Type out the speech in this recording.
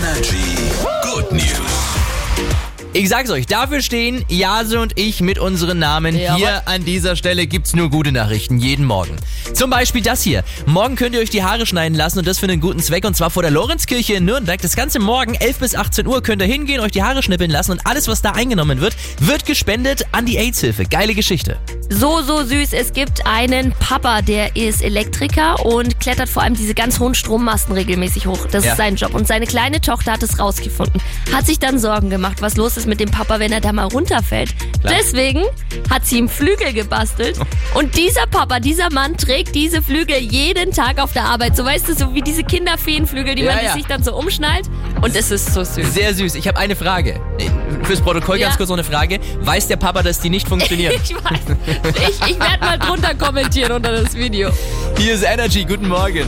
Energy Good News. Ich sag's euch, dafür stehen Jase und ich mit unseren Namen. Jawohl. Hier an dieser Stelle gibt's nur gute Nachrichten, jeden Morgen. Zum Beispiel das hier. Morgen könnt ihr euch die Haare schneiden lassen und das für einen guten Zweck und zwar vor der Lorenzkirche in Nürnberg. Das ganze Morgen, 11 bis 18 Uhr, könnt ihr hingehen, euch die Haare schnippeln lassen und alles, was da eingenommen wird, wird gespendet an die AIDS-Hilfe. Geile Geschichte. So, so süß. Es gibt einen Papa, der ist Elektriker und klettert vor allem diese ganz hohen Strommasten regelmäßig hoch. Das Ja. ist sein Job. Und seine kleine Tochter hat es rausgefunden. Hat sich dann Sorgen gemacht, was los ist mit dem Papa, wenn er da mal runterfällt. Klar. Deswegen hat sie ihm Flügel gebastelt. Und dieser Papa, dieser Mann trägt diese Flügel jeden Tag auf der Arbeit. So weißt du, so wie diese Kinderfeenflügel, die Ja, man ja. sich dann so umschnallt. Und es ist so süß. Sehr süß. Ich habe eine Frage. Fürs Protokoll ganz kurz noch eine Frage. Weiß der Papa, dass die nicht funktionieren? Ich weiß. Ich, ich werde mal drunter kommentieren unter das Video. Hier ist Energy. Guten Morgen.